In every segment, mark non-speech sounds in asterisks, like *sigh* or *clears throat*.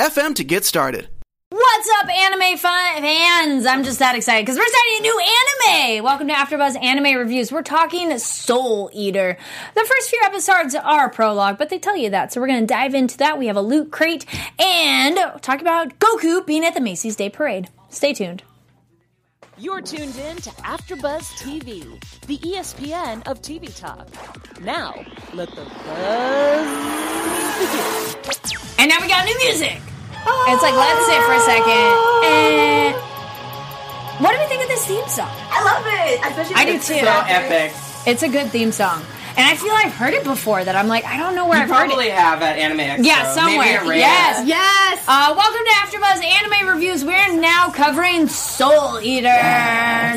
anchor.fm to get started. What's up, anime fans? I'm just that excited because we're starting a new anime. Welcome to AfterBuzz Anime Reviews. We're talking Soul Eater. The first few episodes are a prologue, but they tell you that, so we're going to dive into that. We have a loot crate and talk about Goku being at the Macy's Day Parade. Stay tuned. You're tuned in to AfterBuzz TV, the ESPN of TV talk. Now, let the buzz begin. And now we got new music. It's like let's sit for a second. And what do we think of this theme song? I love it. Especially I do too. So graphics. epic. It's a good theme song, and I feel I've heard it before. That I'm like I don't know where You I've heard it. Probably have at Anime Expo. Yeah, somewhere. Maybe at Yes. Yes. Uh, welcome to AfterBuzz Anime Reviews. We're now covering Soul Eater.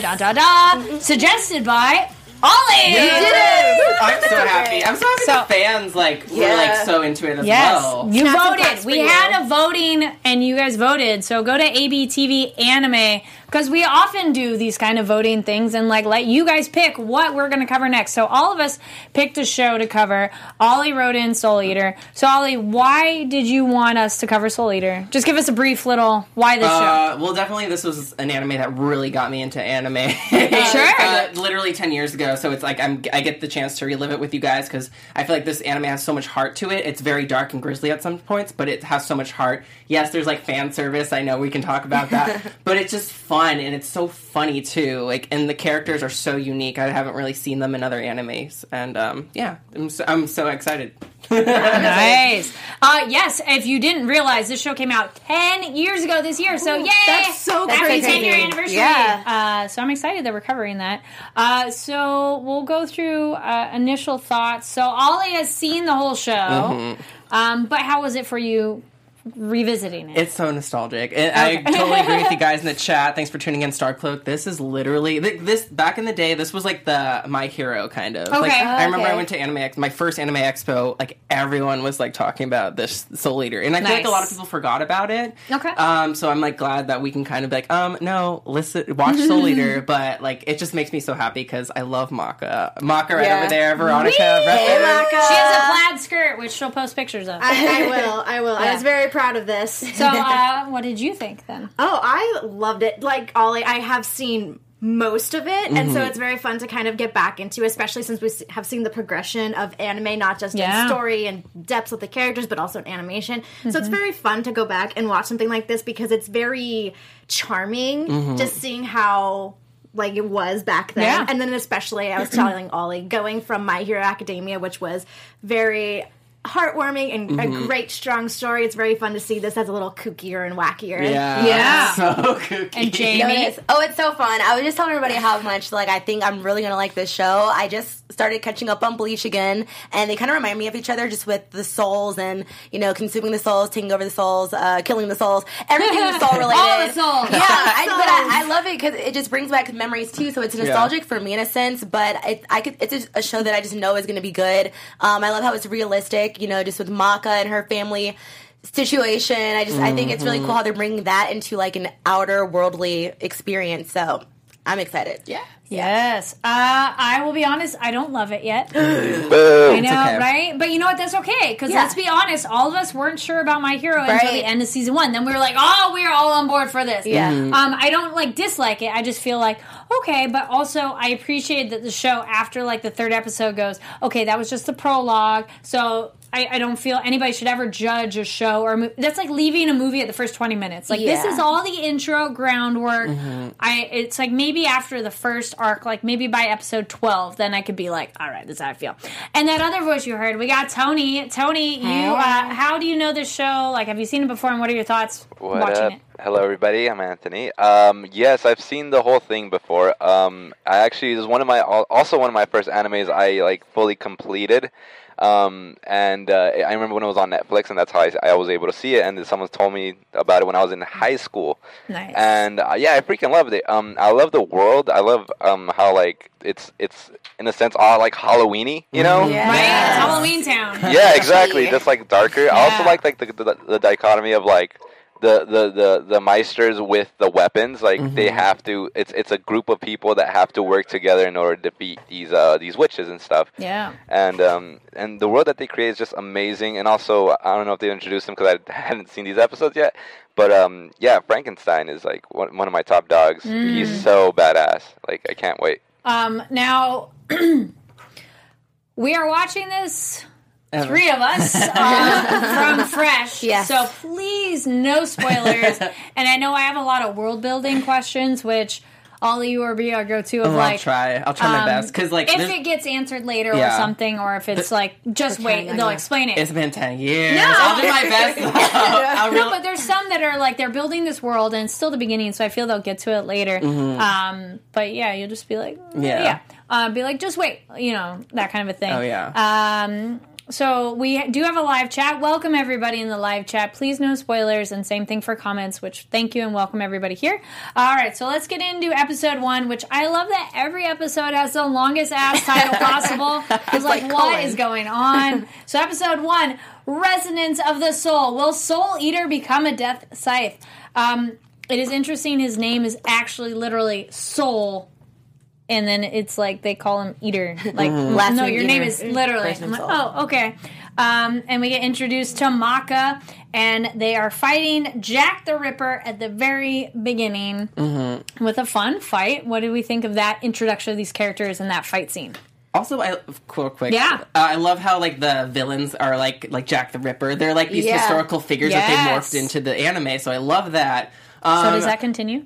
Da da da. Suggested by Ollie. You did it. I'm so happy. I'm so happy So- the fans like were Yeah. like so into it as Yes, well. you Snaps voted. We you. had a voting, and you guys voted. So go to ABTV Anime because we often do these kind of voting things and like let you guys pick what we're going to cover next. So all of us picked a show to cover. Ollie wrote in Soul Eater. So Ollie, why did you want us to cover Soul Eater? Just give us a brief little why this show. Uh, well, definitely, this was an anime that really got me into anime. *laughs* Sure. uh, literally ten years ago, so it's like I'm I get the chance to relive it with you guys because I feel like this anime has so much heart to it. It's very dark and grisly at some points, but it has so much heart. Yes, there's like fan service. I know we can talk about that, *laughs* but it's just fun and it's so funny too. Like, and the characters are so unique. I haven't really seen them in other animes, and um, yeah, I'm so, I'm so excited. Nice. Uh, yes, if you didn't realize, this show came out 10 years ago this year. So, yay! that's so Happy crazy. 10 year anniversary. Yeah. Uh, so, I'm excited that we're covering that. Uh, so, we'll go through uh, initial thoughts. So, Ollie has seen the whole show. Mm-hmm. Um, but how was it for you revisiting it? It's so nostalgic. And I totally agree with you guys in the *laughs* chat. Thanks for tuning in, Starcloak. This is literally this back in the day. This was like the My Hero kind of. Like, Okay. I remember Okay. I went to Anime Ex- my first Anime Expo. Like everyone was like talking about this Soul Eater, and I feel like a lot of people forgot about it. Okay. Um. So I'm like glad that we can kind of be like, um, no, listen, watch Soul Eater, *laughs* but like it just makes me so happy because I love Maka. Maka right Yeah. over there, Veronica. Hey, reference. Maka. she has a plaid skirt, which she'll post pictures of. I, I *laughs* will. I will. Yeah. I was very proud of this. *laughs* so, *laughs* uh, what did you think then? oh, I loved it. Like Ollie, I have seen most of it, and Mm-hmm. so it's very fun to kind of get back into, especially since we have seen the progression of anime, not just Yeah. in story and depths with the characters, but also in animation. So Mm-hmm. it's very fun to go back and watch something like this because it's very charming. Just seeing how. Like it was back then, Yeah. and then especially I was telling Ollie going from My Hero Academia, which was very heartwarming and a mm-hmm. great strong story. It's very fun to see this as a little kookier and wackier. Yeah. Yeah. *laughs* So kooky. And No, Jamie? *laughs* it is. Oh, it's so fun. I was just telling everybody how much like I think I'm really gonna like this show. I just started catching up on Bleach again, and they kind of remind me of each other, just with the souls and you know consuming the souls, taking over the souls, uh, killing the souls, everything is soul related. All the souls. Yeah, *laughs* I, but I, I love it because it just brings back memories too. So it's nostalgic for me in a sense, but it, I could. It's a, a show that I just know is going to be good. Um, I love how it's realistic. You know, just with Maka and her family situation. I just I think it's really cool how they're bringing that into like an outer worldly experience. So I'm excited. Yeah. Yes. Uh, I will be honest, I don't love it yet. *gasps* I know, okay. right? But you know what? That's okay. Because Yeah. let's be honest, all of us weren't sure about My Hero until the end of season one. Then we were like, oh, we are all on board for this. Yeah. Mm-hmm. Um, I don't like dislike it. I just feel like, okay, but also I appreciate that the show, after like the third episode, goes, okay, that was just the prologue. So. I, I don't feel anybody should ever judge a show or a mo- that's like leaving a movie at the first 20 minutes like this is all the intro groundwork Mm-hmm. i it's like maybe after the first arc like maybe by episode 12 then i could be like all right this is how i feel and that other voice you heard we got tony tony you uh, how do you know this show like have you seen it before and what are your thoughts What watching up? it Hello, everybody. I'm Anthony. Um, yes, I've seen the whole thing before. Um, I actually it was one of my also one of my first animes I like fully completed. Um, and uh, I remember when it was on Netflix, and that's how I, I was able to see it. And then someone told me about it when I was in high school. Nice. And uh, yeah, I freaking loved it. Um, I love the world. I love um how like it's it's in a sense all like Halloweeny, you know? Yeah. Right? It's Halloween Town. Yeah, exactly. *laughs* Just like darker. I also like like the, the the dichotomy of like the the the the meisters with the weapons. Like they have to. It's it's a group of people that have to work together in order to defeat these uh these witches and stuff. Yeah. And um and the world that they create is just amazing. And also I don't know if they introduced them because I *laughs* hadn't seen these episodes yet. But um yeah, Frankenstein is like one, one of my top dogs. He's so badass. Like I can't wait. Um, now, *clears throat* we are watching this, three of us, *laughs* from Fresh. Yes. So please, no spoilers. *laughs* and I know I have a lot of world building questions, which all of you or be our go to of Oh, I'll try. I'll try my um, best because like if it gets answered later or something, or if it's like just wait, trying, they'll explain it. it's been ten years. No. I'll do my best. *laughs* I'll no, but there's some that are like they're building this world and it's still the beginning, so I feel they'll get to it later. Um, but yeah, you'll just be like, Mm-hmm. Yeah. yeah, uh, be like, just wait, you know, that kind of a thing. Oh, yeah. Um, so we do have a live chat. Welcome everybody in the live chat. Please no spoilers and same thing for comments. Which thank you and welcome everybody here. All right, so let's get into episode one. Which I love that every episode has the longest ass title *laughs* possible. It's like, like what is going on? so episode one, Resonance of the Soul. Will Soul Eater become a death scythe? Um, it is interesting. His name is actually literally Soul. And then it's like they call him Eater. *laughs* Like, Last no, name your name is literally. I'm like, oh, okay. Um, and we get introduced to Maka, and they are fighting Jack the Ripper at the very beginning Mm-hmm. with a fun fight. What did we think of that introduction of these characters and that fight scene? Also, I real quick. Yeah. uh, I love how like the villains are like like Jack the Ripper. They're like these Yeah. historical figures that they morphed into the anime. So I love that. Um, So does that continue?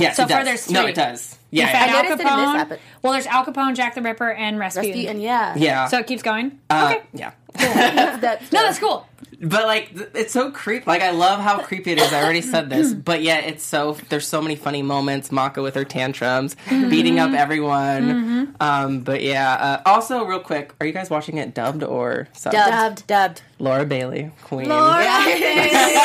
Yes, so it does. far there's No, it does. You Yeah, found yeah. I noticed it in this Al Capone. epi- Well, there's Al Capone, Jack the Ripper, and Rasputin. Rasputin, yeah. yeah. So it keeps going. Uh, okay. yeah. *laughs* That's, No, that's cool. But like, it's so creepy. Like, I love how creepy it is. I already said this, *clears throat* but yeah, it's so. There's so many funny moments. Maka with her tantrums, beating up everyone. Um, but yeah. Uh, also, real quick, are you guys watching it dubbed or subbed? dubbed. Dubbed. Laura Bailey, Queen. *laughs* *laughs* I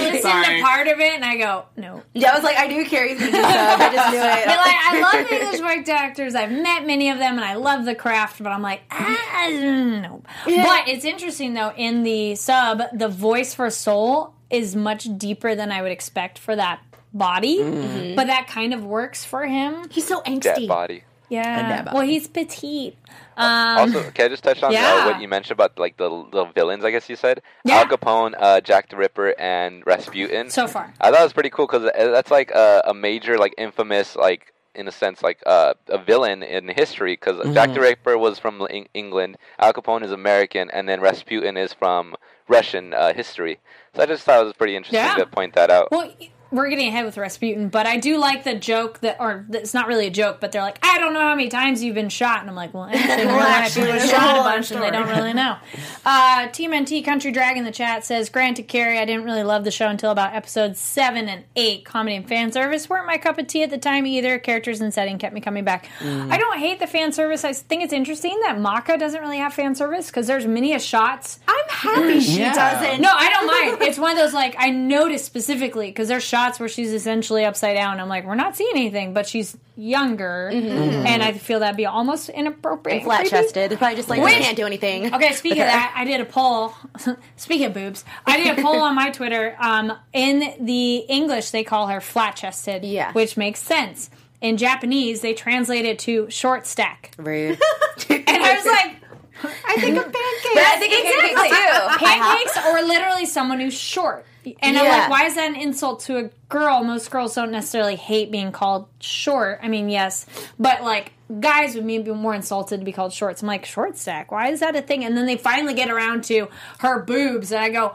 listened Sorry. to part of it and I go, no. Yeah, I was like, I knew Carrie's gonna do sub. I just knew it. Like, I love *laughs* English voice actors. I've met many of them, and I love the craft. But I'm like, ah, no. But it's interesting though. In the sub, the voice for Soul is much deeper than I would expect for that body. Mm-hmm. But that kind of works for him. He's so Dead angsty. body. Yeah. that. Well, he's petite. also, can I just touch on yeah. uh, what you mentioned about like the the villains? I guess you said Yeah. Al Capone, uh, Jack the Ripper, and Rasputin. So far. I thought it was pretty cool because that's like a, a major, like infamous, like in a sense, like uh, a villain in history. Because Jack the Ripper was from Eng- England, Al Capone is American, and then Rasputin is from Russian uh, history. So I just thought it was pretty interesting Yeah. to point that out. Well, we're getting ahead with Rasputin, but I do like the joke that, or it's not really a joke, but they're like, I don't know how many times you've been shot, and I'm like, well, *laughs* actually, in real life, he was shot a whole bunch, and they don't really know. Uh, TMNT Country Drag in the chat says, granted, Carrie, I didn't really love the show until about episodes seven and eight. Comedy and fan service weren't my cup of tea at the time either. Characters and setting kept me coming back. I don't hate the fan service. I think it's interesting that Maka doesn't really have fan service because there's many a shots I'm happy she Yeah. doesn't. no, I don't mind. It's one of those like I noticed specifically because there's shots where she's essentially upside down. I'm like, we're not seeing anything, but she's younger, and I feel that'd be almost inappropriate. Flat creepy. chested. Probably just like, Which- we can't do anything. Okay, speaking of that, *laughs* I did a poll. *laughs* speaking of boobs, I did a poll on my Twitter. Um, in the English, they call her flat chested, Yeah. which makes sense. In Japanese, they translate it to short stack, Rude. *laughs* and I was like. I think of pancakes. I think it could be too. pancakes or literally someone who's short. And I'm like, why is that an insult to a girl? Most girls don't necessarily hate being called short. I mean, yes, but like guys would maybe be more insulted to be called short. I'm like, short stack. Why is that a thing? And then they finally get around to her boobs, and I go.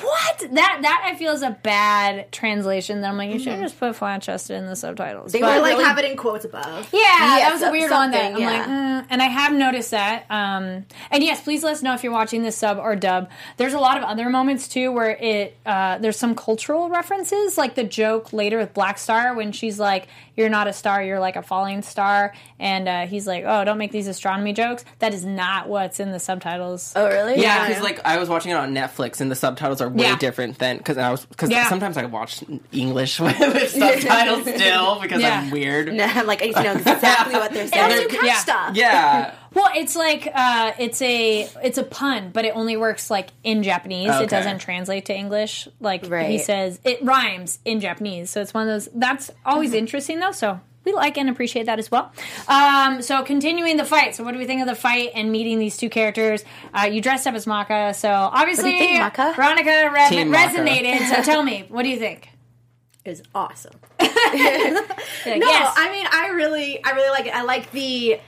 What? that that I feel is a bad translation. That I'm like, you should have just put flat chested in the subtitles. They But- Or like really- have it in quotes above. yeah, Yeah, that was a so- weird one. That I'm something, like, yeah. mm. and I have noticed that. Um, and yes, please let us know if you're watching this sub or dub. There's a lot of other moments too where it uh, there's some cultural references, like the joke later with Black Star when she's like, "You're not a star, you're like a falling star," and uh, he's like, "Oh, don't make these astronomy jokes." That is not what's in the subtitles. Oh, really? Yeah, because like I was watching it on Netflix, and the subtitles are way Yeah. different than because I was because Yeah. sometimes I watch English *laughs* with, with subtitles *laughs* still because Yeah. I'm weird. No, like I know *laughs* exactly what they're As saying. you catch Yeah. stuff. Yeah, Well, it's like uh, it's a it's a pun, but it only works like in Japanese. Okay. It doesn't translate to English. Like he says, it rhymes in Japanese, so it's one of those. That's always interesting though. So we like and appreciate that as well. Um, so continuing the fight. So what do we think of the fight and meeting these two characters? Uh, you dressed up as Maka, so obviously What do you think, Maka? Veronica re- Team Maka. resonated. So tell me, what do you think? *laughs* Is awesome. *laughs* *laughs* Like, No, yes. I mean, I really, I really like it. I like the,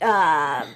uh,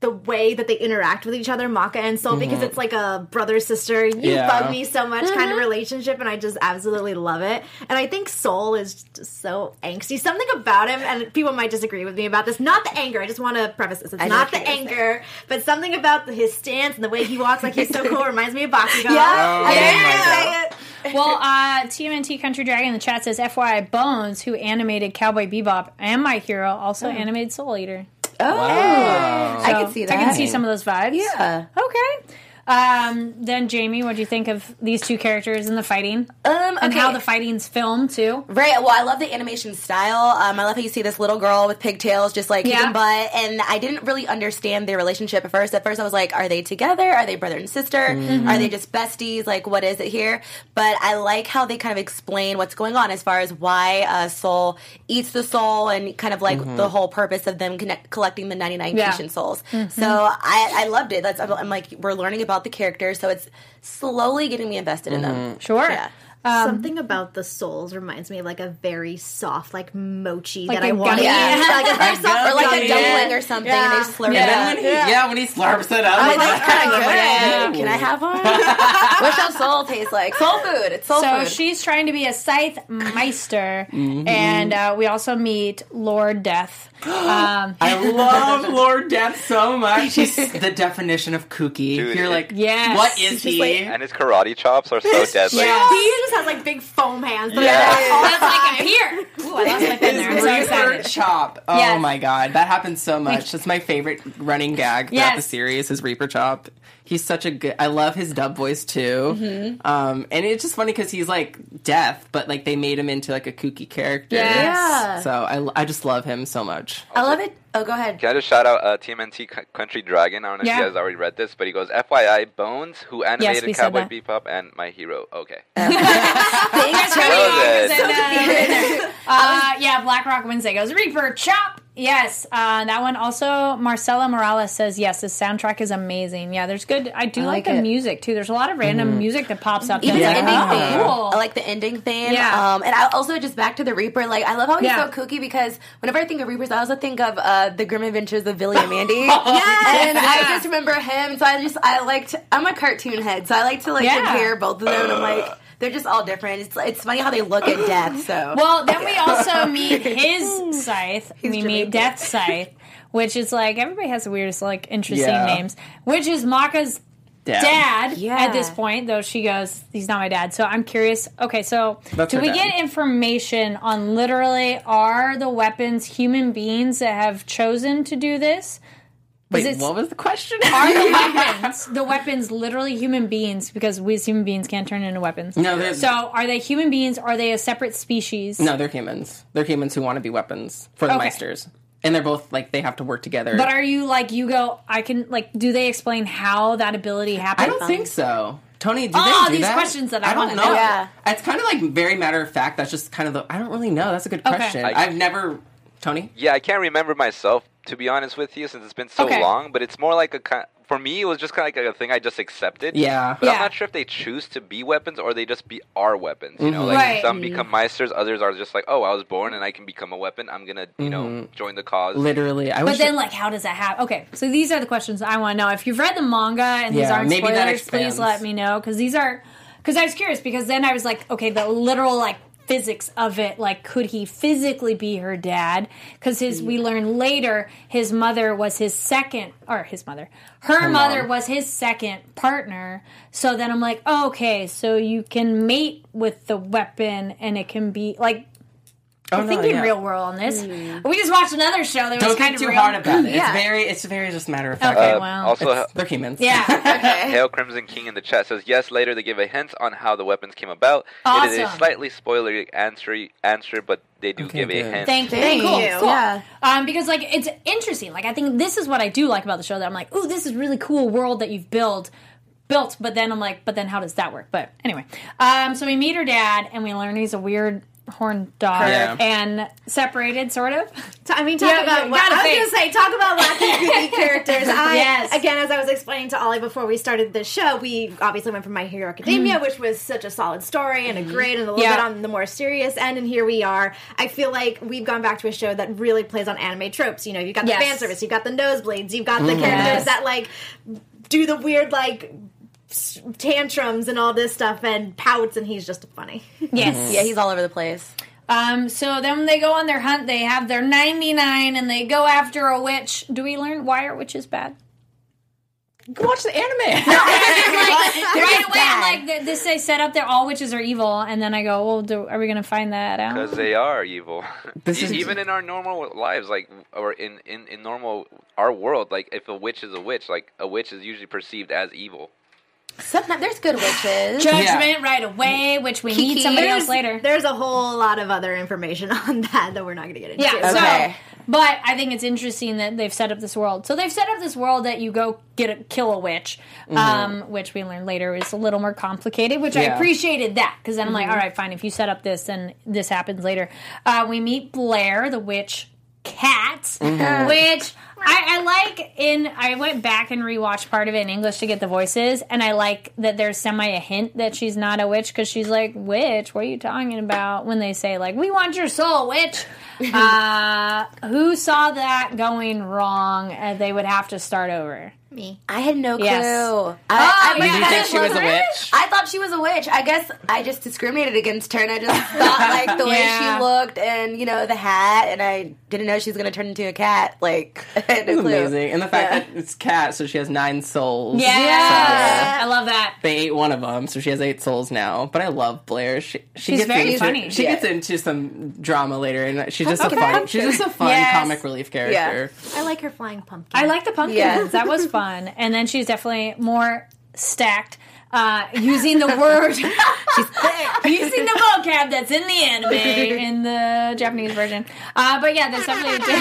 the way that they interact with each other, Maka and Soul, because it's like a brother sister. You Yeah. bug me so much kind of relationship, and I just absolutely love it. And I think Soul is just so angsty. Something about him, and people might disagree with me about this. Not the anger. I just want to preface this. It's I not the you're anger, but something about his stance and the way he walks, like he's so cool, *laughs* reminds me of Bakugo. Yeah. Oh I didn't my even God. say it. well, uh, TMNT Country Dragon in the chat says, FYI, Bones, who animated Cowboy Bebop and My Hero, also animated Soul Eater. Oh, Wow. I So, can see that. I can see some of those vibes. Yeah. Okay. Um, then Jamie, what do you think of these two characters in the fighting Um, and how the fighting's filmed too? Right. Well, I love the animation style. Um, I love how you see this little girl with pigtails just like Yeah. kicking butt. And I didn't really understand their relationship at first. At first, I was like, are they together? Are they brother and sister? Mm-hmm. Are they just besties? Like, what is it here? But I like how they kind of explain what's going on as far as why uh, Soul eats the soul and kind of like the whole purpose of them connect, collecting the 99 Yeah. Kishin souls. So I, I loved it. That's, I'm like, we're learning about the characters. So it's slowly getting me invested in them. Mm-hmm. Sure. Yeah. Something about the souls reminds me of like a very soft, like mochi Like that I want to eat. Yeah. Like a very soft, Or like a dumpling or something, and they slurp And it up. when he, yeah. when he slurps it up, I'm like, like, that's kind of *laughs* good. Can I have one? *laughs* What's *laughs* that soul taste like? Soul food. It's soul So food. she's trying to be a scythe meister, *gasps* and uh, we also meet Lord Death. *gasps* Um, I love Lord Death so much. He's the definition of kooky. Dude, You're it- like, Yes. what is he? like- And his karate chops are so deadly. Yes. He just has like big foam hands. Yeah. that's like a here. Ooh, I lost my pen there. I'm so Reaper excited. chop. Oh Yes. my god, that happens so much. That's my favorite running gag throughout Yes. the series. Is Reaper chop. He's such a good. I love his dub voice too. Mm-hmm. Um, and it's just funny because he's like deaf, but like they made him into like a kooky character. Yes. Yeah. So I, I just love him so much. I love it. Oh, go ahead. Can I just shout out uh, TMNT C- Country Dragon? I don't know Yeah. if you guys already read this, but he goes, FYI, Bones, who animated we said Cowboy. Bebop and My Hero. Okay. *laughs* Thanks, Well *laughs* Uh, yeah, Black Rock Wednesday goes Reaper chop. Yes, uh, that one also. Marcela Morales says yes. The soundtrack is amazing. Yeah, there's good. I do I like, like the music too. There's a lot of random music that pops up. Even the like, ending oh, theme. cool. I like the ending theme. Yeah. Um, and I also just back to the Reaper. Like I love how he's Yeah. so kooky because whenever I think of Reapers, I also think of uh, the Grim Adventures of Billy and Mandy. *laughs* yes. And I just remember him. So I just I liked. I'm a cartoon head, so I like to like Yeah. compare both of them. And I'm like, they're just all different. It's it's funny how they look at death. So Well, then we also meet *laughs* his scythe. we meet Death Scythe, which is like everybody has the weirdest, like interesting Yeah. names. Which is Maka's Dad. dad Yeah. at this point, though she goes, he's not my dad. So I'm curious. Okay, so That's do we dad. get information on literally are the weapons human beings that have chosen to do this? Wait, what was the question? *laughs* Are the *laughs* weapons the weapons literally human beings? Because we as human beings can't turn into weapons. No, they're- So are they human beings? Or are they a separate species? no, they're humans. They're humans who want to be weapons for the Okay. Meisters, and they're both like they have to work together. But are you like you go? I can like. Do they explain how that ability happens? I don't think so. Tony, do Oh, they ah, do these that? questions that I don't know. know. Yeah. It's kind of like very matter of fact. That's just kind of the. I don't really know. That's a good question. I- I've never. Tony. Yeah, I can't remember myself, to be honest with you, since it's been so Okay. long, but it's more like a kind for me, it was just kind of like a thing I just accepted. Yeah. But Yeah. I'm not sure if they choose to be weapons or they just be our weapons. You know, Mhm. like Right. some become meisters, others are just like, oh, I was born and I can become a weapon. I'm gonna, you know, join the cause. Literally, I But wish. then, like, how does that happen? Okay, so these are the questions I want to know. If you've read the manga and these aren't maybe that spoilers, please let me know because these are because I was curious because then I was like, okay, the literal like physics of it like could he physically be her dad because his we learn later his mother was his second or his mother her, mother mom. was his second partner so then i'm like oh, okay so you can mate with the weapon and it can be like Oh, I no, think in yeah. real world on this. We just watched another show that was Don't kind of too real. hard about it. Yeah. It's very, it's very just matter of fact. Okay, Uh, well. also, It's- they're humans. Yeah. *laughs* Hail Crimson King in the chat says yes. Later they give a hint on how the weapons came about. Awesome. It is a slightly spoilery answer, answer, but they do Okay, give a hint. Thank you. Thank cool. you. Cool. Yeah. Um, because like it's interesting. Like I think this is what I do like about the show. That I'm like, ooh, this is really cool world that you've built. Built, but then I'm like, but then how does that work? But anyway, um, so we meet her dad, and we learn he's a weird horned dog, Yeah. and separated, sort of. I mean, talk Yeah, about. you wa- gotta I was gonna say, talk about wacky, goofy *laughs* characters. I, Yes. Again, as I was explaining to Ollie before we started the show, we obviously went from My Hero Academia, mm. which was such a solid story and a mm-hmm. great and a little Yeah. bit on the more serious end, and here we are. I feel like we've gone back to a show that really plays on anime tropes. You know, you've got the Yes. fan service, you've got the nosebleeds, you've got the mm. characters Yes. that like do the weird like s- tantrums and all this stuff and pouts, and he's just funny. Yes. Yeah, he's all over the place. Um, so then when they go on their hunt, they have their 99 and they go after a witch. Do we learn why are witches bad? Go watch the anime. *laughs* like, *laughs* right away, bad. I'm like, this they set up that all witches are evil, and then I go, well, do, are we going to find that out? Because they are evil. *laughs* This E- is- even in our normal lives, like or in, in in normal our world, like if a witch is a witch, like a witch is usually perceived as evil. Sometimes there's good witches. Judgment right away, which we meet Kiki. somebody There's- else later. There's a whole lot of other information *laughs* on that that we're not going to get into. Yeah. Okay. So, but I think it's interesting that they've set up this world. So they've set up this world that you go get a kill a witch, um, which we learned later is a little more complicated. Which I appreciated that because then I'm like, all right, fine. If you set up this, then this happens later. Uh, we meet Blair, the witch cat, which. I, I like in I went back and rewatched part of it in English to get the voices, and I like that there's semi a hint that she's not a witch because she's like, "Witch, what are you talking about?" When they say like, "We want your soul, witch," *laughs* uh, who saw that going wrong? Uh, they would have to start over. Me. I had no clue. Yes. I, I, Oh, my yeah. Did you think she was a witch? I thought she was a witch. I guess I just discriminated against her, and I just *laughs* thought like the way she looked, and you know the hat, and I didn't know she was going to turn into a cat. Like *laughs* no clue. amazing. And the fact Yeah. that it's cat, so she has nine souls. Yeah, I love that. They ate one of them, so she has eight souls now. But I love Blair. She, she She's gets very into, funny. She Yeah. gets into some drama later, and she's just Okay. a fun. She's just a fun Yes. comic relief character. I like her flying pumpkin. I like the pumpkins. Yeah. That was fun. *laughs* And then she's definitely more stacked. Uh, using the word, *laughs* she's using the vocab that's in the anime in the Japanese version. Uh, but yeah, there's definitely.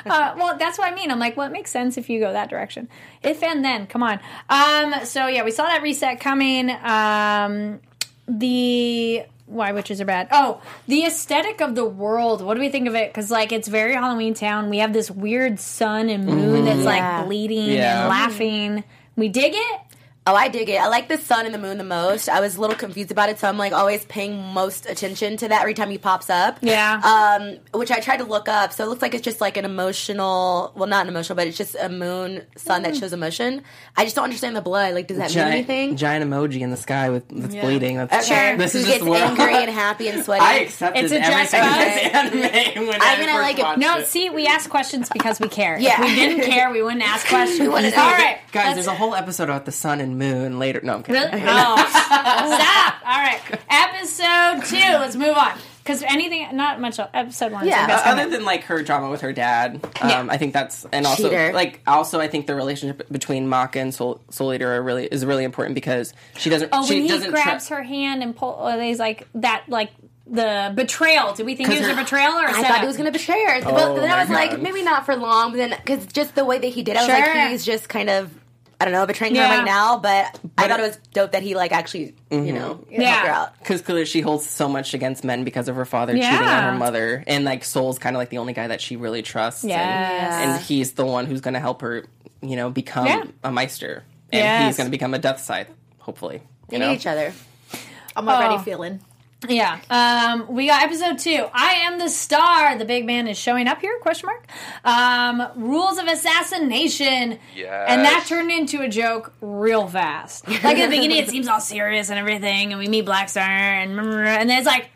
*laughs* uh, well, that's what I mean. I'm like, well, it makes sense if you go that direction. If and then, come on. Um, so yeah, we saw that reset coming. Um, the why witches are bad. Oh, the aesthetic of the world. What do we think of it? Because like it's very Halloween Town. We have this weird sun and moon that's Yeah. like bleeding Yeah. and laughing. We dig it. Oh, I dig it. I like the sun and the moon the most. I was a little confused about it, so I'm like always paying most attention to that every time he pops up. Yeah. Um, which I tried to look up. So it looks like it's just like an emotional, well, not an emotional, but it's just a moon sun that shows emotion. I just don't understand the blood. Like, does that mean anything? giant emoji in the sky with that's bleeding. That's Okay. This Who is gets just where angry and happy and sweaty? I accepted It's a dress *laughs* everything code. anime when I I, mean, I like it. watched No, it. see, we ask questions because we care. Yeah. If we didn't care, we wouldn't ask *laughs* questions. wanna know. All right, Guys, there's a whole episode about the sun and moon later. No, I'm kidding. Really? Oh, *laughs* stop! All right, episode two. Let's move on because anything, not much. Episode one. is Yeah. Uh, other than like her drama with her dad, um, Yeah. I think that's and also Cheater. like also I think the relationship between Maka and Soul, Soul Eater are really is really important because she doesn't Oh, she when he doesn't grabs try- her hand and pull, oh, he's like that, like the betrayal. Did we think it 'Cause was a her- betrayal or a I setup? thought he was going to betray her. Oh, but then I my was like, maybe not for long. But then, because just the way that he did, it, I was Sure. like, he's just kind of, I don't know, betraying Yeah. her right now. But, I thought it- it was dope that he like actually, you know, Yeah. helped her out. because clearly she holds so much against men because of her father cheating on her mother, and like Soul's kind of like the only guy that she really trusts. and- and, he's the one who's going to help her, you know, become Yeah. a Meister, and Yes. he's going to become a Death Scythe, hopefully. They You know, need each other. Oh. I'm already Oh. feeling. Yeah. Um, we got episode two. I am the star. The big man is showing up here? Question mark. Um, rules of assassination. Yeah, And that turned into a joke real fast. Like at the beginning, it seems all serious and everything, and we meet Black Star, and and then it's like,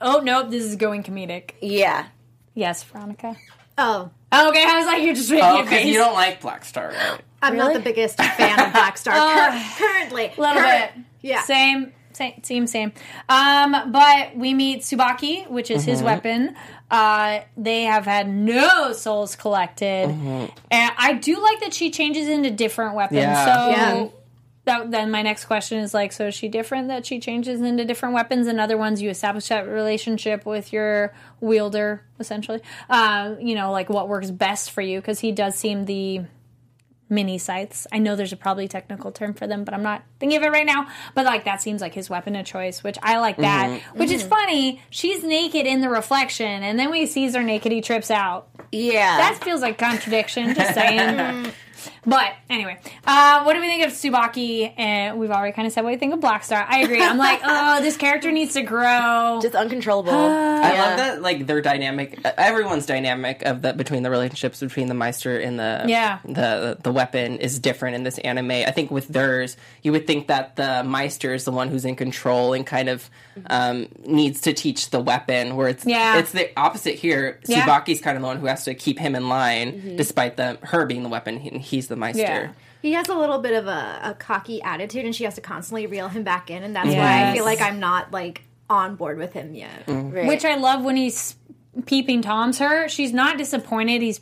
oh nope, this is going comedic. Yeah. Yes, Veronica. Oh, Oh, okay, I was like, you're just making Oh, a because you don't like Black Star, right? I'm not the biggest fan of Black Star *laughs* currently. A little Current- bit. Yeah. Same, same, same, same. Um, but we meet Tsubaki, which is Mm-hmm. his weapon. Uh, they have had no souls collected, Mm-hmm. and I do like that she changes into different weapons. Yeah. So. Yeah. That, then my next question is like, so is she different that she changes into different weapons and other ones? You establish that relationship with your wielder, essentially. Uh, you know, like what works best for you because he does seem the mini scythes. I know there's a probably technical term for them, but I'm not thinking of it right now. But like that seems like his weapon of choice, which I like that. Mm-hmm. Which is mm-hmm. funny. She's naked in the reflection, and then when he sees her naked, he trips out. Yeah. That feels like contradiction. Just saying. *laughs* *laughs* But anyway, uh, what do we think of Tsubaki? And we've already kind of said what we think of Black Star. I agree. I'm like, *laughs* oh, this character needs to grow. just uncontrollable. I Yeah. love that, like their dynamic. uh, Everyone's dynamic of the between the relationships between the Meister and the Yeah. the the weapon is different in this anime. I think with theirs, you would think that the Meister is the one who's in control and kind of um, needs to teach the weapon. Where it's Yeah. it's the opposite here. Yeah. Tsubaki's kind of the one who has to keep him in line, despite the her being the weapon. He, he's the Meister. Yeah. He has a little bit of a, a cocky attitude, and she has to constantly reel him back in, and that's why I feel like I'm not like on board with him yet. Right. Which I love when he's peeping toms her. She's not disappointed. He's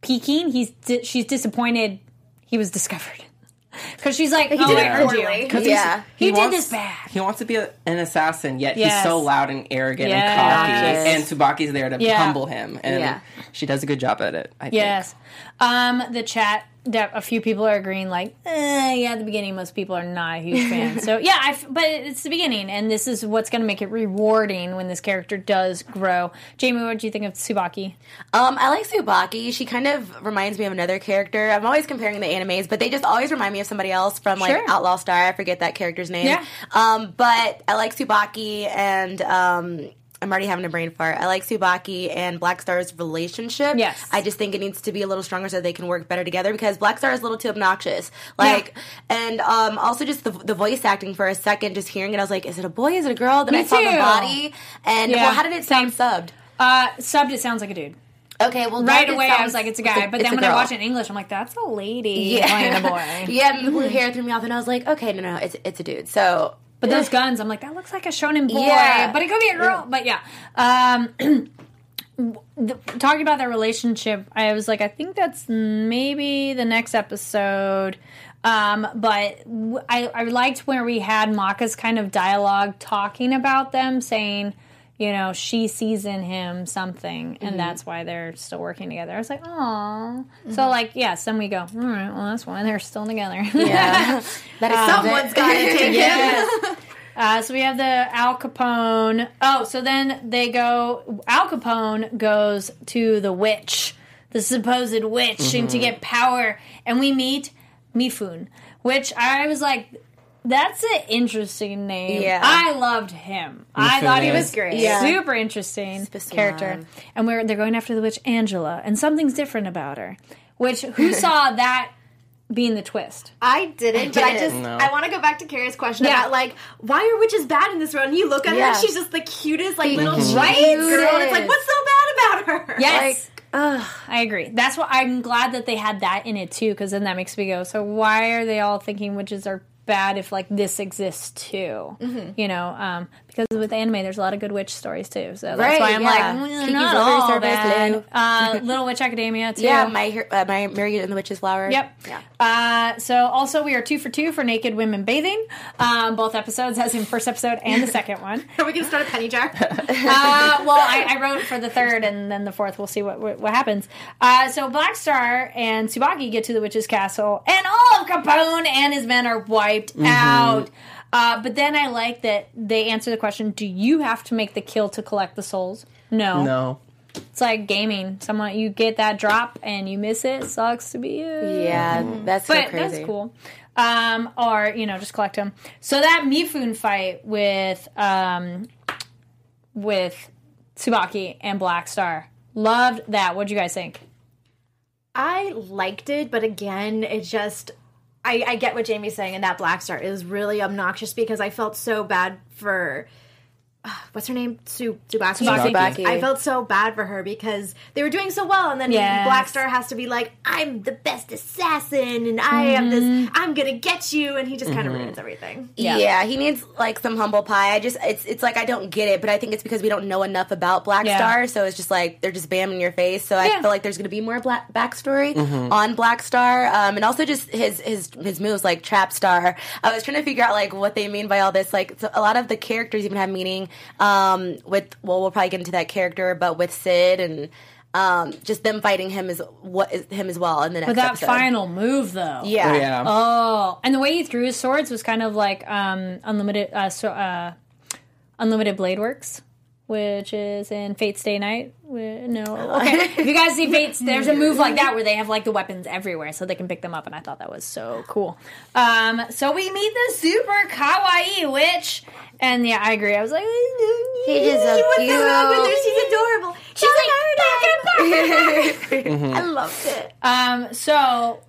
peeking. He's di- she's disappointed. He was discovered *laughs* because she's like, oh, did I it earned poorly. you. 'Cause Yeah. He did wants, this bad. He wants to be a, an assassin, yet Yes. he's so loud and arrogant Yes. and cocky. And Tsubaki's there to Yeah. humble him, and Yeah. she does a good job at it. I think. Yes. Um, the chat that a few people are agreeing, like, eh, yeah, at the beginning, most people are not a huge *laughs* fan. so yeah, I f- but it's the beginning, and this is what's going to make it rewarding when this character does grow. Jamie, what do you think of Tsubaki Um, I like Tsubaki. She kind of reminds me of another character. I'm always comparing the animes, but they just always remind me of somebody else from like Sure. Outlaw Star. I forget that character's name. Yeah. Um, but I like Tsubaki and um, I'm already having a brain fart. I like Tsubaki and Black Star's relationship. Yes. I just think it needs to be a little stronger so they can work better together because Black Star is a little too obnoxious. Like, and um, also just the, the voice acting for a second, just hearing it, I was like, is it a boy? Is it a girl? Then Me I saw too. the body. And Yeah. well, how did it sound subbed? Uh, subbed, it sounds like a dude. Okay, well, Right away, sounds- I was like, it's a guy. But then a when I girl. watch it in English, I'm like, that's a lady playing a boy. *laughs* yeah, the blue hair threw me off, and I was like, okay, no, no, it's it's a dude. So, But those guns, I'm like, that looks like a shonen boy. Yeah. But it could be a girl. But yeah. Um, *clears throat* the, talking about their relationship, I was like, I think that's maybe the next episode. Um, but w- I, I liked where we had Maka's kind of dialogue talking about them, saying, you know, she sees in him something, and mm-hmm. that's why they're still working together. I was like, oh. So, mm-hmm. like, yes, then we go, all right, well, that's why they're still together. *laughs* yeah, *laughs* that is Someone's got to take. Yes. Uh, so we have the Al Capone. Oh, so then they go. Al Capone goes to the witch, the supposed witch, and to mm-hmm. get power, and we meet Mifune, which I was like, that's an interesting name. Yeah. I loved him. I thought he was great. Yeah. super interesting Spician. character. And we're they're going after the witch Angela, and something's different about her. Which who *laughs* saw that being the twist? I didn't, but I didn't. just No. I want to go back to Carrie's question Yeah. about like why are witches bad in this world? And you look at her, Yeah. and she's just the cutest like little Right? right girl. And it's like what's so bad about her? *laughs* Yes. Ugh, I agree. That's what I'm glad that they had that in it too, because then that makes me go. So why are they all thinking witches are bad if like this exists too? You know, um, because with anime, there's a lot of good witch stories too. So that's Right, why I'm yeah. like, mm, not all Service, bad. Uh, *laughs* Little Witch Academia too. yeah, my uh, my Mary and the Witch's Flower. Yep. Uh, so also we are two for two for naked women bathing. Um, both episodes, as in first episode and the second one. Are *laughs* we gonna start a penny jar? *laughs* Uh, well, I, I wrote for the third, and then the fourth. We'll see what what, what happens. Uh, so Black Star and Tsubaki get to the witch's castle, and all of Capone and his men are wiped out. Uh, but then I like that they answer the question: Do you have to make the kill to collect the souls? No. No. It's like gaming. Someone you get that drop and you miss it. Sucks to be you. yeah, that's so But crazy. that's cool. Um, or you know, just collect them. So that Mifune fight with um, with Tsubaki and Black Star. Loved that. What'd you guys think? I liked it, but again, it just I, I get what Jamie's saying, and that Black Star is really obnoxious because I felt so bad for *sighs* what's her name, Su Tsubaki. Tsubaki. I felt so bad for her because they were doing so well, and then Yes. Black Star has to be like, "I'm the best assassin, and I am this. Mm-hmm. I'm gonna get you," and he just kind of mm-hmm. ruins everything. Yeah. he needs like some humble pie. I just it's it's like I don't get it, but I think it's because we don't know enough about Black Yeah. Star, so it's just like they're just bam in your face. So I Yeah. feel like there's gonna be more black backstory mm-hmm. on Black Star, um, and also just his his his moves like Trap Star. I was trying to figure out like what they mean by all this. Like so a lot of the characters even have meaning. Um, with well, we'll probably get into that character, but with Sid and. Um, just them fighting him is what is him as well in the next But that episode. final move, though. yeah, Oh, yeah. Oh, and the way he threw his swords was kind of like um, unlimited, uh, so, uh, unlimited blade works, which is in Fate/stay night. No, *laughs* okay. if you guys see Fate's, there's a *laughs* move like that where they have like the weapons everywhere, so they can pick them up, and I thought that was so cool. Um, so we meet the super kawaii witch, and yeah, I agree. I was like, He is *laughs* so cute. She's adorable. She's like, *laughs* mm-hmm. I loved it. Um, so,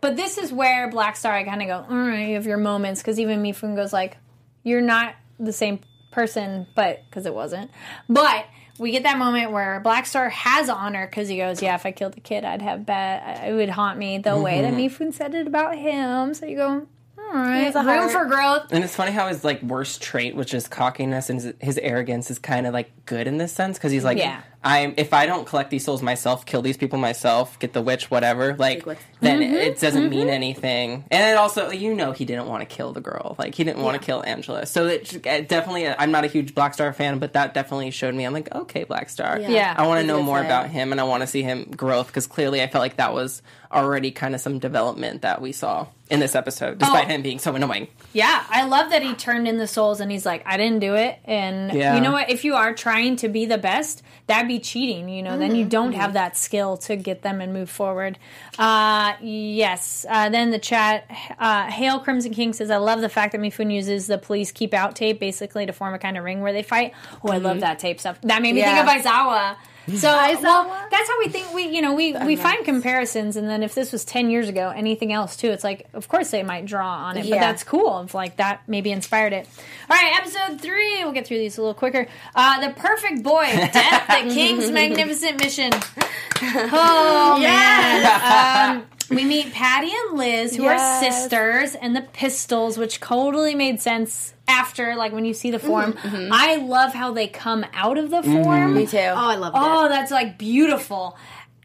but this is where Black Star, I kind of go, all right, you have your moments, because even Mifune goes like, you're not the same person, but, because it wasn't. But we get that moment where Black Star has honor, because he goes, yeah, if I killed the kid, I'd have bad, it would haunt me the way that mm-hmm. Mifune said it about him. So you go, all right, has a room heart. for growth. And it's funny how his like worst trait, which is cockiness and his, his arrogance, is kind of like good in this sense because he's like, Yeah. I'm if I don't collect these souls myself, kill these people myself, get the witch, whatever, like what's- then Mm-hmm. it doesn't mean anything. And it also, you know, he didn't want to kill the girl, like he didn't want to kill Angela. So it, it definitely, I'm not a huge Black Star fan, but that definitely showed me. I'm like, okay, Black Star, Yeah. I want to know more friend. about him, and I want to see him growth because clearly, I felt like that was already kind of some development that we saw in this episode, despite Oh. him being so annoying. Yeah, I love that he turned in the souls and he's like, I didn't do it. And Yeah. you know what? If you are trying to be the best, that'd be cheating. You know, then you don't have that skill to get them and move forward. Uh, yes. Uh, then the chat, uh, Hail Crimson King says, I love the fact that Mifune uses the police keep out tape basically to form a kind of ring where they fight. Oh, I love that tape stuff. That made me Yeah. think of Aizawa. So *gasps* well, that's how we think we you know we we find comparisons and then if this was 10 years ago anything else too it's like of course they might draw on it but that's cool if like that maybe inspired it all right episode three we'll get through these a little quicker uh the perfect boy *laughs* death the king's magnificent mission *laughs* oh man um we meet Patty and Liz, who are sisters, and the pistols, which totally made sense after, like when you see the form. Mm-hmm, I love how they come out of the form. Me too. Oh, I loved it. Oh, that's like beautiful.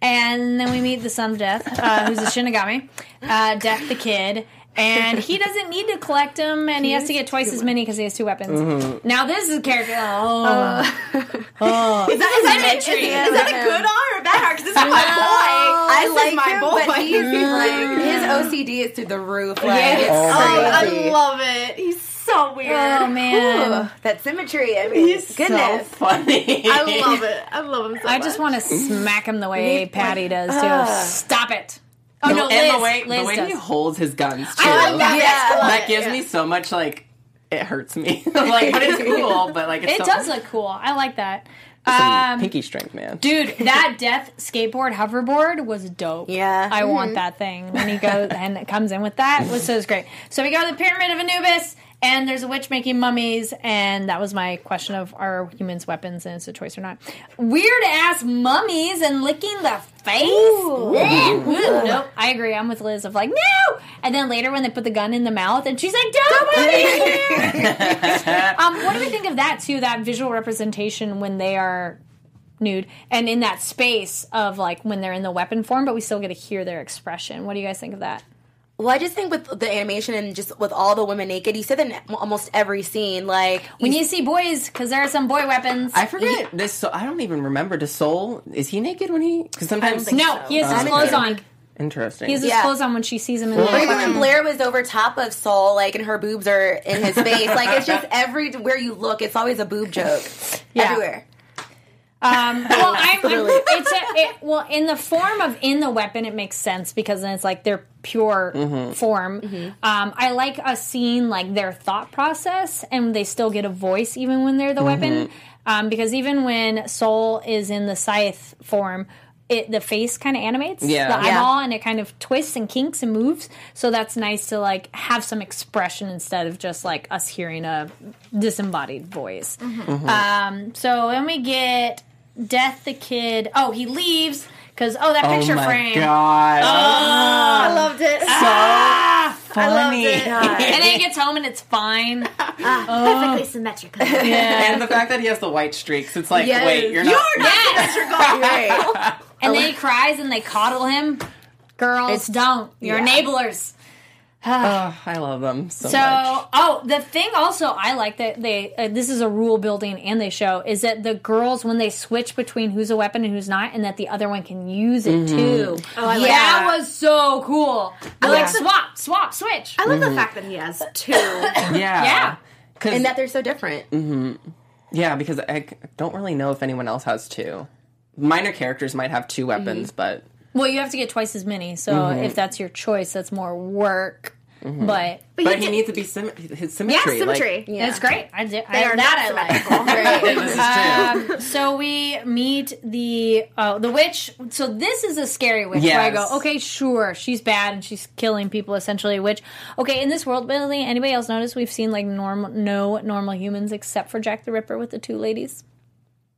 And then we meet the son of Death, uh, who's a Shinigami, uh, Death the Kid. And he doesn't need to collect them, and he has to get twice as many because he has two weapons. Now this is a character. Oh, oh. *laughs* Is that, is that, is, Symmetry. is that a good arm or bad arm? Because this is my boy. I This like my him, boy. but he's like his OCD is through the roof. Like Yes. it's oh, crazy. I love it. He's so weird. oh man. Ugh, that symmetry. I mean, He's so. Funny. I love it. I love him so much. I just want to smack him the way Patty does too. Ah. Stop it. Oh no, and Liz. the way, Liz the way does. he holds his guns too. I like that. Yeah. I that gives yeah. me so much like it hurts me. *laughs* like, but it's *laughs* cool. But like, it's It so, does look cool. I like that. Some Um, pinky strength, man. Dude, *laughs* that death skateboard hoverboard was dope. Yeah. I want that thing. When he goes and it comes in with that, was so great. So we go to the Pyramid of Anubis, and there's a witch making mummies, and that was my question of are humans weapons and it's a choice or not. Weird ass mummies and licking the face. Ugh. Nope. I agree. I'm with Liz of like, no! And then later when they put the gun in the mouth and she's like, don't put it *laughs* um, what do we think of that too? That visual representation when they are nude and in that space of like when they're in the weapon form, but we still get to hear their expression. What do you guys think of that? Well, I just think with the animation and just with all the women naked, you said that in almost every scene. Like When you see boys, because there are some boy weapons. I forget this. So I don't even remember. Does Soul is he naked when he? Because sometimes no, so. he has his clothes on. interesting. He has his Yeah. clothes on when she sees him in the Or even when Blair was over top of Soul, like, and her boobs are in his face. like, it's just *laughs* everywhere you look, it's always a boob joke. *laughs* Yeah. Everywhere. Um, *laughs* well, I'm, I'm it's a, it, well in the form of in the weapon, it makes sense because then it's like their pure form. Um, I like a scene like their thought process, and they still get a voice even when they're the weapon. um, because even when Soul is in the scythe form. It, the face kind of animates Yeah. the Yeah. eyeball and it kind of twists and kinks and moves so that's nice to like have some expression instead of just like us hearing a disembodied voice um, so then we get death the kid oh he leaves because oh that oh picture frame. Oh my frame god. I loved it. Ah, I loved it. and then he gets home and it's fine *laughs* ah, oh. Perfectly symmetrical. And the fact that he has the white streaks, it's like, Yes. wait, you're not. yes and then he *laughs* cries and they coddle him girls don't you're enablers Oh, I love them so, So, much. oh, the thing also I like that they uh, this is a rule building and they show is that the girls when they switch between who's a weapon and who's not, and that the other one can use it mm-hmm. too. Oh, I like that that. was so cool. I like swap, swap, switch. I love the mm-hmm. fact that he has two. *coughs* Yeah. Yeah. Cause, and that they're so different. Mm-hmm. yeah, because I don't really know if anyone else has two. Minor characters might have two weapons, but Well, you have to get twice as many. So if that's your choice, that's more work. But But, but he did- needs to be symmet- his symmetry. yeah, symmetry. symmetry. Yeah. it's great. I did. They I, are that not I like. symmetrical. Like, this is so we meet the uh, the witch. So this is a scary witch. Where I go, okay, sure, she's bad and she's killing people essentially. Which, okay, in this world building, anybody else notice we've seen like normal, no normal humans except for Jack the Ripper with the two ladies.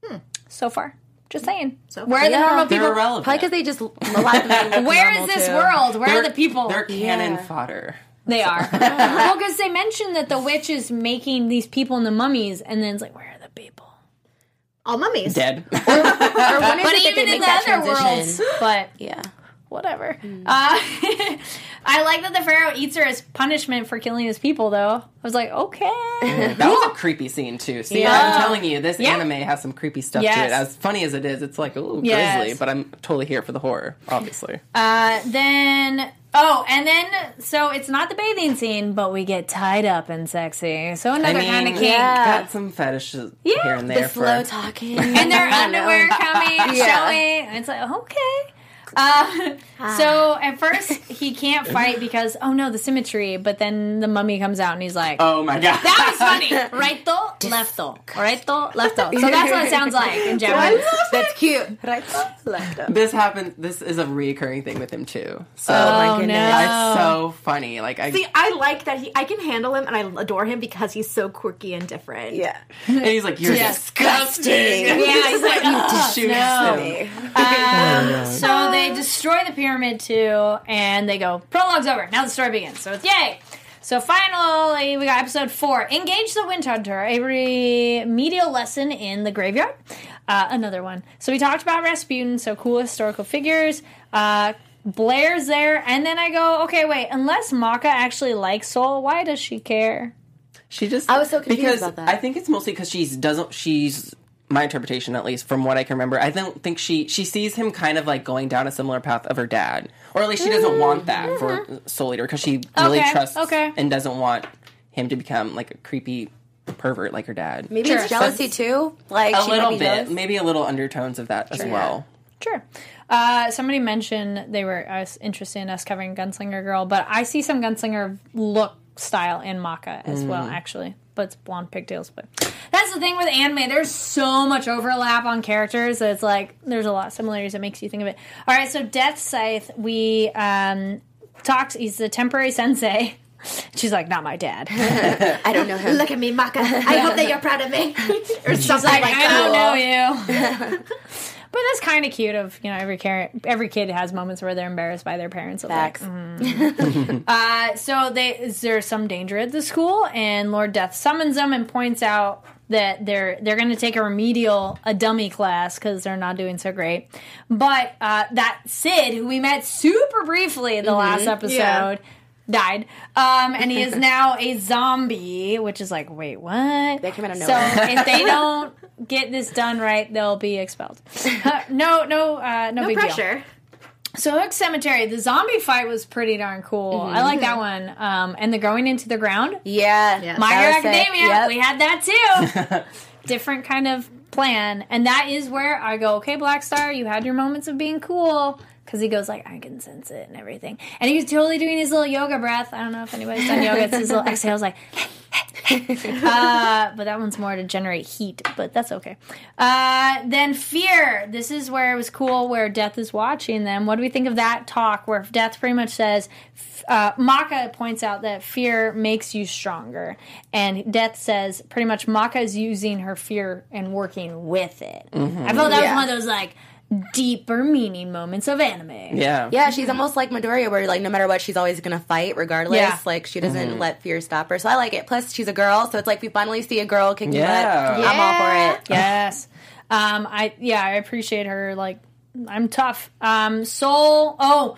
Hmm. So far, just saying. So where are the Yeah. normal They're people? irrelevant. Probably because they just a lot of them Where is this too. world? Where are They're- the people? They're cannon Yeah. fodder. They are. well, because they mentioned that the witch is making these people into mummies, and then it's like, where are the people? All mummies. Dead. Or when is But it that even in make the that other transition? worlds, but Yeah. Whatever. Uh, *laughs* I like that the pharaoh eats her as punishment for killing his people, though. I was like, okay. that was a creepy scene too. See, Yeah. I'm telling you, this Yeah. anime has some creepy stuff to it. As funny as it is, it's like ooh Yes. grisly, but I'm totally here for the horror, obviously. Uh, then, oh, and then, so it's not the bathing scene, but we get tied up and sexy. So I another mean, kind of kink. yeah. got some fetishes Yeah, here and The there slow for. talking. and their *laughs* underwear coming, Yeah. showing. And it's like, okay. Uh, *laughs* so at first he can't fight because oh no the symmetry, but then the mummy comes out and he's like, Oh my god, that was funny, *laughs* right though, left though, right though, left though. So that's what it *laughs* sounds like in Japanese. That's cute. Right? Left up. this happened. This is a reoccurring thing with him too. So Oh my Oh, goodness. no. it's so funny. Like I, See, I like that he. I can handle him, and I adore him because he's so quirky and different. Yeah. and he's like, "You're Yes. disgusting." Yeah, he's like, oh, Shoots no. him. Um, so they destroy the pyramid too, and they go, prologue's over. Now the story begins. So it's yay. So finally, we got episode four. Engage the Wind Hunter, a remedial lesson in the graveyard. Uh, another one. So we talked about Rasputin, so cool historical figures. Uh, Blair's there, and then I go, okay, wait. Unless Maka actually likes Soul, why does she care? She just I was so confused because about that. I think it's mostly because she's doesn't she's my interpretation at least from what I can remember. I don't think she she sees him kind of like going down a similar path of her dad, or at least she doesn't want that for Soul Eater because she really Okay, trusts okay. and doesn't want him to become like a creepy pervert like her dad. Maybe Sure. it's jealousy too. Like a she little bit, jealous. maybe a little undertones of that as well. Sure. Uh, somebody mentioned they were uh, interested in us covering Gunslinger Girl, but I see some Gunslinger look style in Maka as well, actually. But it's blonde pigtails. But that's the thing with anime. There's so much overlap on characters that it's like there's a lot of similarities that makes you think of it. All right, so Death Scythe, we um, talked. He's the temporary sensei. *laughs* She's like, not my dad. *laughs* I don't know him. Look at me, Maka. I hope that you're proud of me, *laughs* or something like, like I that. don't know you. But that's kind of cute. Of you know, every every kid has moments where they're embarrassed by their parents. Of like, Facts. *laughs* uh, so they is there some danger at the school, and Lord Death summons them and points out that they're they're going to take a remedial a dummy class because they're not doing so great. But uh, that Sid, who we met super briefly in the last episode. Yeah. Died, um, and he is *laughs* now a zombie, which is like, wait, what? They came out of nowhere. So nowhere. if they *laughs* don't get this done right, they'll be expelled. Uh, no, no, uh, no, No big deal. pressure. So Hook Cemetery, the zombie fight was pretty darn cool. I like that one. Um, and the going into the ground. Yeah. Yeah. My Hero. Academia, Yep. we had that too. *laughs* Different kind of plan, and that is where I go. Okay, Black Star, you had your moments of being cool because he goes like, I can sense it and everything, and he was totally doing his little yoga breath. I don't know if anybody's done yoga. It's his little exhales, like. *laughs* uh, but that one's more to generate heat, but that's okay. Uh, then Fear. This is where it was cool, where Death is watching them. What do we think of that talk, where Death pretty much says, uh, Maka points out that fear makes you stronger, and Death says pretty much Maka is using her fear and working with it. I felt that was one of those like deeper meaning moments of anime. Yeah. Yeah, she's almost like Midoriya, where like no matter what, she's always gonna fight regardless. Yeah. Like she doesn't let fear stop her. So I like it. Plus, she's a girl, so it's like we finally see a girl kicking Yeah. butt. I'm all for it. Yes. Um, I yeah, I appreciate her. Like, I'm tough. Um, soul. Oh,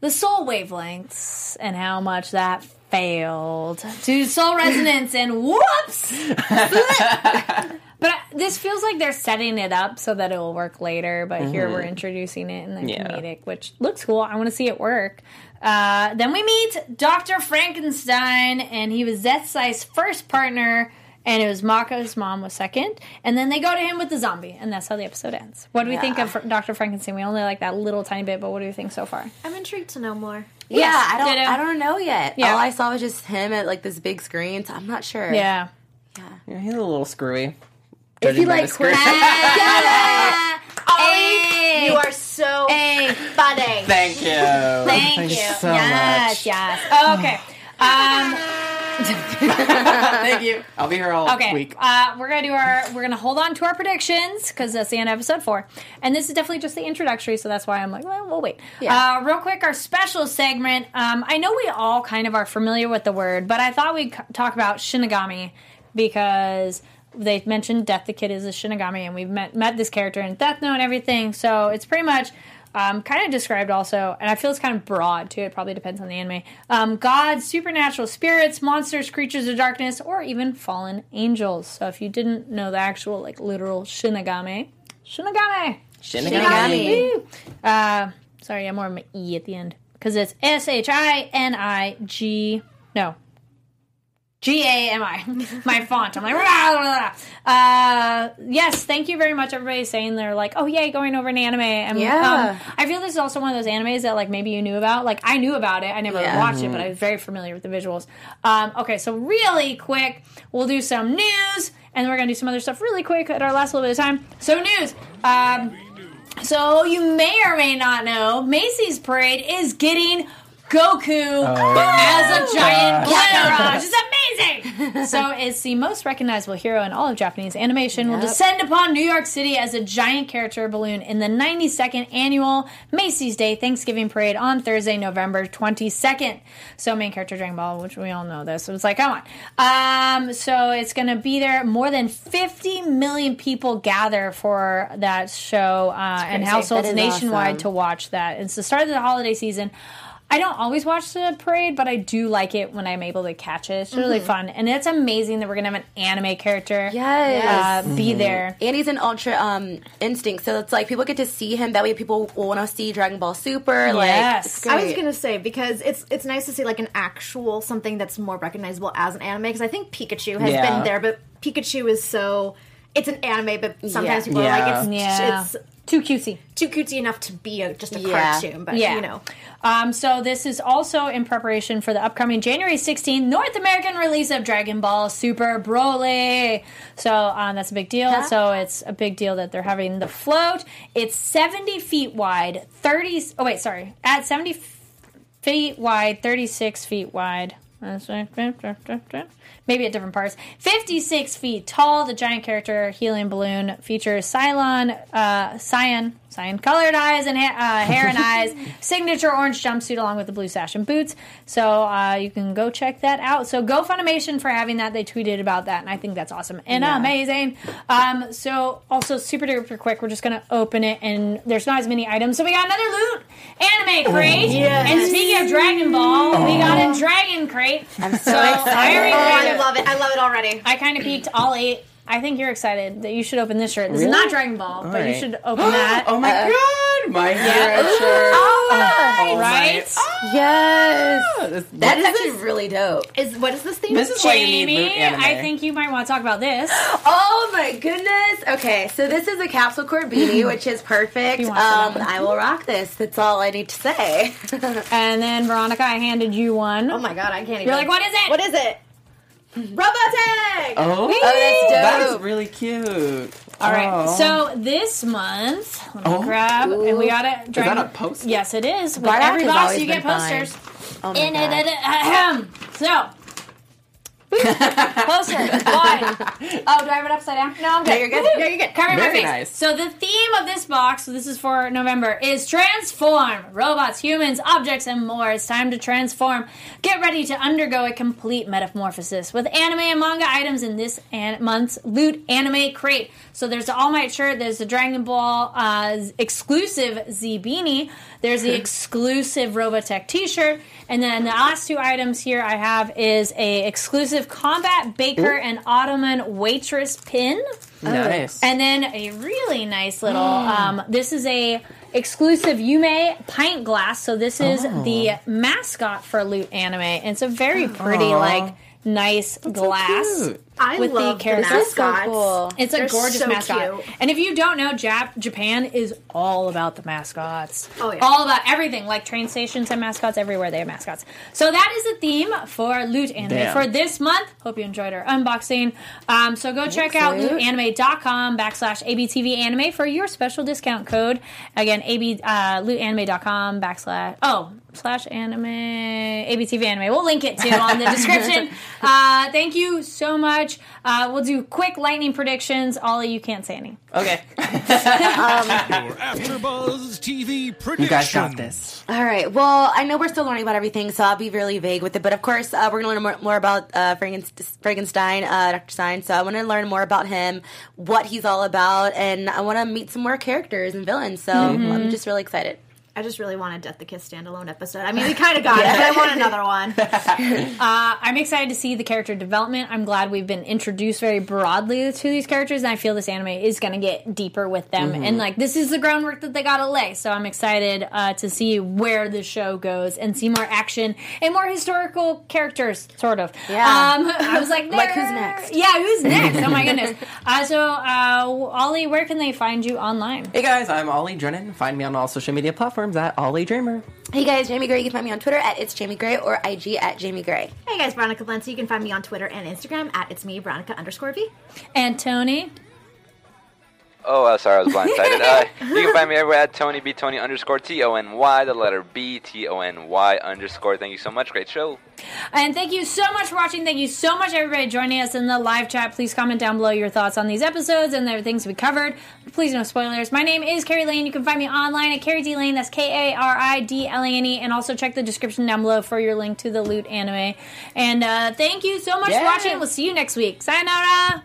the soul wavelengths and how much that failed to soul resonance and whoops. *laughs* *laughs* but this feels like they're setting it up so that it will work later. But here we're introducing it in the Yeah. comedic, which looks cool. I want to see it work. Uh, then we meet Dr. Frankenstein, and he was Death Scythe's first partner, and it was Maka's mom was second. And then they go to him with the zombie, and that's how the episode ends. What do we think of Dr. Frankenstein? We only like that little tiny bit, but what do you think so far? I'm intrigued to know more. Yeah, I don't. ditto. I don't know yet. Yeah. All I saw was just him at like this big screen, so I'm not sure. Yeah. Yeah, he's a little screwy. If *laughs* *laughs* you Judging by like the skirt. Hey! You are so Hey! funny. Thank you. Thank Thanks you. so yes, much. yes. Oh, okay. *laughs* Um, Thank you. I'll be here all Okay, week. uh, we're gonna do our. We're gonna hold on to our predictions because that's the end of episode four, and this is definitely just the introductory. So that's why I'm like, well, we'll wait. Yeah. Uh, real quick, our special segment. Um, I know we all kind of are familiar with the word, but I thought we'd c- talk about Shinigami because they mentioned Death the Kid is a Shinigami, and we've met met this character in Death Note and everything. So it's pretty much. Um, kind of described also, and I feel it's kind of broad too. It probably depends on the anime. Um, gods, supernatural spirits, monsters, creatures of darkness, or even fallen angels. So if you didn't know the actual like literal Shinigami, Shinigami, Shinigami. Woo! Uh, sorry, I'm more of an E at the end because it's S H I N I G. No. G A M I. My font. I'm like, "Rah, rah, rah." uh, yes, thank you very much. Everybody's saying they're like, oh, yay, going over an anime. And, Yeah. um, I feel this is also one of those animes that, like, maybe you knew about. Like, I knew about it. I never Yeah. watched it, but I was very familiar with the visuals. Um, okay, so really quick, we'll do some news, and then we're going to do some other stuff really quick at our last little bit of time. So, news. Um, so you may or may not know, Macy's Parade is getting Goku as a giant Black It's amazing. *laughs* so it's the most recognizable hero in all of Japanese animation. Will descend upon New York City as a giant character balloon in the 92nd annual Macy's Day Thanksgiving Parade on Thursday, November 22nd. So main character Dragon Ball, which we all know this. So it's like, come on. Um, so it's going to be there. More than 50 million people gather for that show uh, and households nationwide awesome. to watch that. It's the start of the holiday season. I don't always watch the parade, but I do like it when I'm able to catch it. It's really fun, and it's amazing that we're gonna have an anime character Yes. uh, be there. And he's an ultra um, instinct, so it's like people get to see him. That way, people will want to see Dragon Ball Super. Like, Yes. it's. I was gonna say because it's it's nice to see like an actual something that's more recognizable as an anime because I think Pikachu has Yeah. been there, but Pikachu is so it's an anime, but sometimes Yeah. people are like it's Yeah, it's too cutesy. too cutesy enough to be a, just a Yeah. cartoon, but Yeah. you know. Um, so this is also in preparation for the upcoming January 16th North American release of Dragon Ball Super Broly. So um, that's a big deal. So it's a big deal that they're having the float. It's 70 feet wide, 30. Oh wait, sorry, at 70 feet wide, 36 feet wide. Maybe at different parts. 56 feet tall, the giant character helium balloon features Cylon, uh, cyan, cyan colored eyes and ha- uh, hair and *laughs* eyes, signature orange jumpsuit along with the blue sash and boots. So uh, you can go check that out. So go Funimation for having that. They tweeted about that, and I think that's awesome and amazing. Um, so also super duper quick, we're just gonna open it, and there's not as many items. So we got another loot anime crate. And speaking of Dragon Ball, we got a Dragon crate. I'm so, I already Oh, kind I love it! I love it already. I kind of peeked all eight. I think you're excited that you should open this shirt. This is not Dragon Ball, but you right. should open *gasps* that. Oh my god, my shirt. Oh, right? yes, that's actually really dope. Is what is this theme? This is why you need Jamie, anime. I think you might want to talk about this. *gasps* Oh my goodness. Okay, so this is a capsule core beanie, *laughs* which is perfect. You Um, want. I will rock this. That's all I need to say. *laughs* And then Veronica, I handed you one. oh my god, I can't even. You're like, what is it? What is it? Robotech! Oh, oh, that's dope. is really cute. All right. Oh. So this month, let me Oh. grab, and we got it. Is that a poster? Yes, it is. With Barack every has box, you get been fine. posters. Oh my In God. it, ahem. So. Poster. One. Oh, do I have it upside down? No, I'm good. you're good. No, you're good. Cover my face. nice. So the theme of this box, so this is for November, is transform. Robots, humans, objects, and more. It's time to transform. Get ready to undergo a complete metamorphosis with anime and manga items in this an- month's Loot Anime Crate. So there's the All Might shirt, there's the Dragon Ball uh, exclusive Z beanie, there's the exclusive Robotech t-shirt, and then the last two items here I have is a exclusive Combat Baker and Automaton Waitress pin. Nice. And then a really nice little. um, this is a exclusive Yume pint glass. So this is the mascot for Loot Anime. And it's a very pretty, like nice glass. cute. I with the love the, characters. mascots. cool. It's a They're gorgeous so mascot. cute. And if you don't know, Jap- Japan is all about the mascots. Oh, yeah. All about everything. Like train stations have mascots everywhere. They have mascots. So that is the theme for Loot Anime Damn. for this month. Hope you enjoyed our unboxing. Um, so go check out Loot. lootanime.com backslash ABTV anime for your special discount code. Again, AB, uh, lootanime.com backslash, oh, slash anime, ABTV anime. We'll link it too on the description. *laughs* Uh, thank you so much. Uh, we'll do quick lightning predictions. Ollie, you can't say any. Okay. Your *laughs* *laughs* AfterBuzz TV prediction. you guys got this. All right. Well, I know we're still learning about everything, so I'll be really vague with it. But of course, uh, we're going to learn more, more about uh, Frankenstein, uh, Dr. Stein. So I want to learn more about him, what he's all about, and I want to meet some more characters and villains. So I'm just really excited. I just really want a Death the Kiss standalone episode. I mean, we kind of *laughs* got it, but I want another one. *laughs* Uh, I'm excited to see the character development. I'm glad we've been introduced very broadly to these characters, and I feel this anime is going to get deeper with them. And like, this is the groundwork that they got to lay. So I'm excited uh, to see where the show goes and see more action and more historical characters, sort of. Yeah. Um, I was like, Like, who's next? Yeah, who's next? Oh my *laughs* goodness. Uh, so, uh, Ollie, where can they find you online? Hey guys, I'm Ollie Drennan. Find me on all social media platforms at Ollie Dreamer. Hey guys, Jamie Gray. You can find me on Twitter at It's Jamie Gray or IG at Jamie Gray. Hey guys, Veronica Valencia. You can find me on Twitter and Instagram at it's me, Veronica underscore V. And Tony. Oh, uh, sorry, I was blindsided. uh, *laughs* you can find me everywhere at Tony B Tony underscore T O N Y, the letter B T O N Y underscore. Thank you so much. Great show. And thank you so much for watching. Thank you so much, everybody, joining us in the live chat. Please comment down below your thoughts on these episodes and the things we covered. Please no spoilers. My name is Kari Lane. You can find me online at Kari D Lane. That's K A R I D L A N E. And also check the description down below for your link to the Loot anime. And uh, thank you so much for watching. We'll see you next week. Sayonara.